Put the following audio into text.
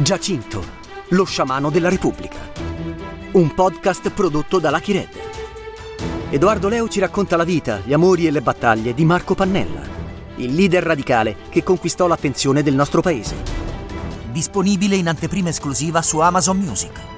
Giacinto, lo sciamano della Repubblica. Un podcast prodotto da Lucky Red. Edoardo Leo ci racconta la vita, gli amori e le battaglie di Marco Pannella, il leader radicale che conquistò l'attenzione del nostro paese. Disponibile in anteprima esclusiva su Amazon Music.